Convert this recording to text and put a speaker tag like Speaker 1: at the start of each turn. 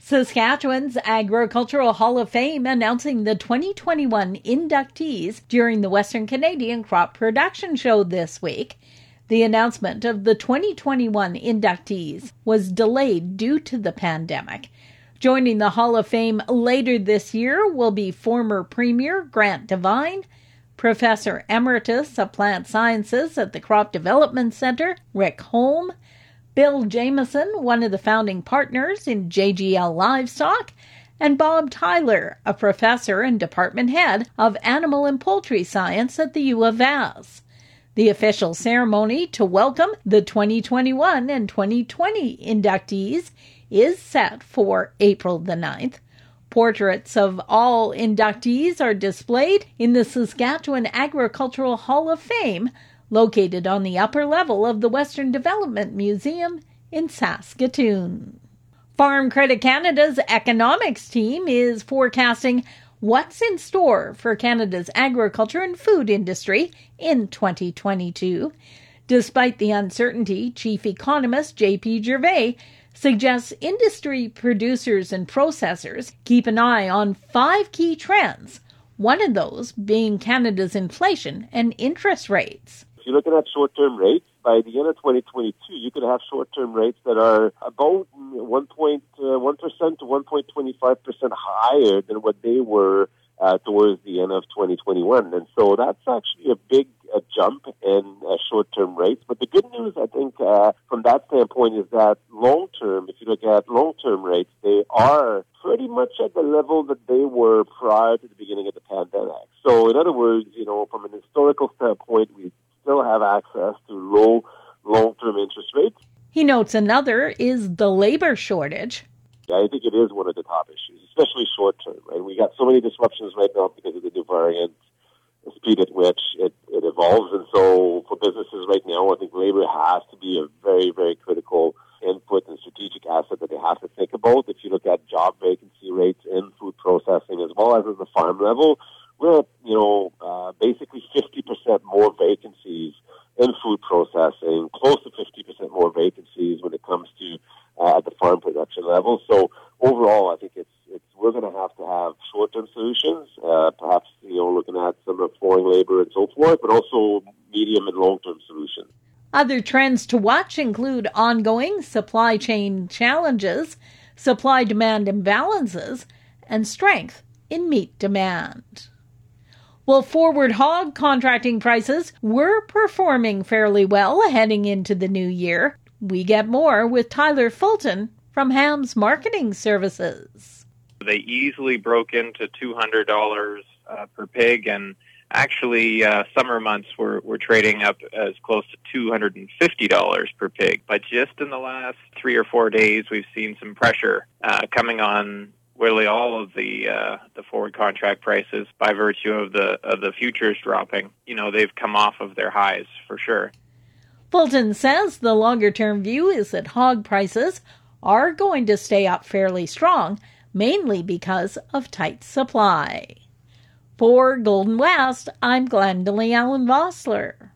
Speaker 1: Saskatchewan's Agricultural Hall of Fame announcing the 2021 inductees during the Western Canadian Crop Production Show this week. The announcement of the 2021 inductees was delayed due to the pandemic. Joining the Hall of Fame later this year will be former Premier Grant Devine, Professor Emeritus of Plant Sciences at the Crop Development Center, Rick Holm, Bill Jamieson, one of the founding partners in JGL Livestock, and Bob Tyler, a professor and department head of animal and poultry science at the U of S. The official ceremony to welcome the 2021 and 2020 inductees is set for April the 9th. Portraits of all inductees are displayed in the Saskatchewan Agricultural Hall of Fame located on the upper level of the Western Development Museum in Saskatoon. Farm Credit Canada's economics team is forecasting what's in store for Canada's agriculture and food industry in 2022. Despite the uncertainty, Chief Economist J.P. Gervais suggests industry producers and processors keep an eye on five key trends, one of those being Canada's inflation and interest rates
Speaker 2: you're looking at short-term rates, by the end of 2022, you could have short-term rates that are about 1.1% uh, to 1.25% higher than what they were uh, towards the end of 2021. And so that's actually a big uh, jump in uh, short-term rates. But the good news, I think, uh, from that standpoint is that long-term, if you look at long-term rates, they are pretty much at the level that they were prior to the beginning of the pandemic. So in other words, you know, from an historical standpoint, we still have access to low long-term interest rates.
Speaker 1: He notes another is the labor shortage.
Speaker 2: I think it is one of the top issues, especially short term. Right, we got so many disruptions right now because of the new variant, the speed at which it, it evolves, and so for businesses right now, I think labor has to be a very, very critical input and strategic asset that they have to think about. If you look at job vacancy rates in food processing as well as at the farm level, we're at, you know, uh, basically 50% more vacancies in food processing, close to 50% more vacancies when it comes to uh, at the farm production level. So overall, I think it's it's we're going to have to have short-term solutions, uh, perhaps you know looking at some of foreign labor and so forth, but also medium and long-term solutions.
Speaker 1: Other trends to watch include ongoing supply chain challenges, supply demand imbalances, and strength in meat demand. Well, forward hog contracting prices were performing fairly well heading into the new year. We get more with Tyler Fulton from HAMS Marketing Services.
Speaker 3: They easily broke into $200 uh, per pig, and actually, uh, summer months were, were trading up as close to $250 per pig. But just in the last three or four days, we've seen some pressure uh, coming on really all of the uh, the forward contract prices by virtue of the of the futures dropping. You know, they've come off of their highs for sure.
Speaker 1: Fulton says the longer term view is that hog prices are going to stay up fairly strong, mainly because of tight supply. For Golden West, I'm Glendalee Allen Vossler.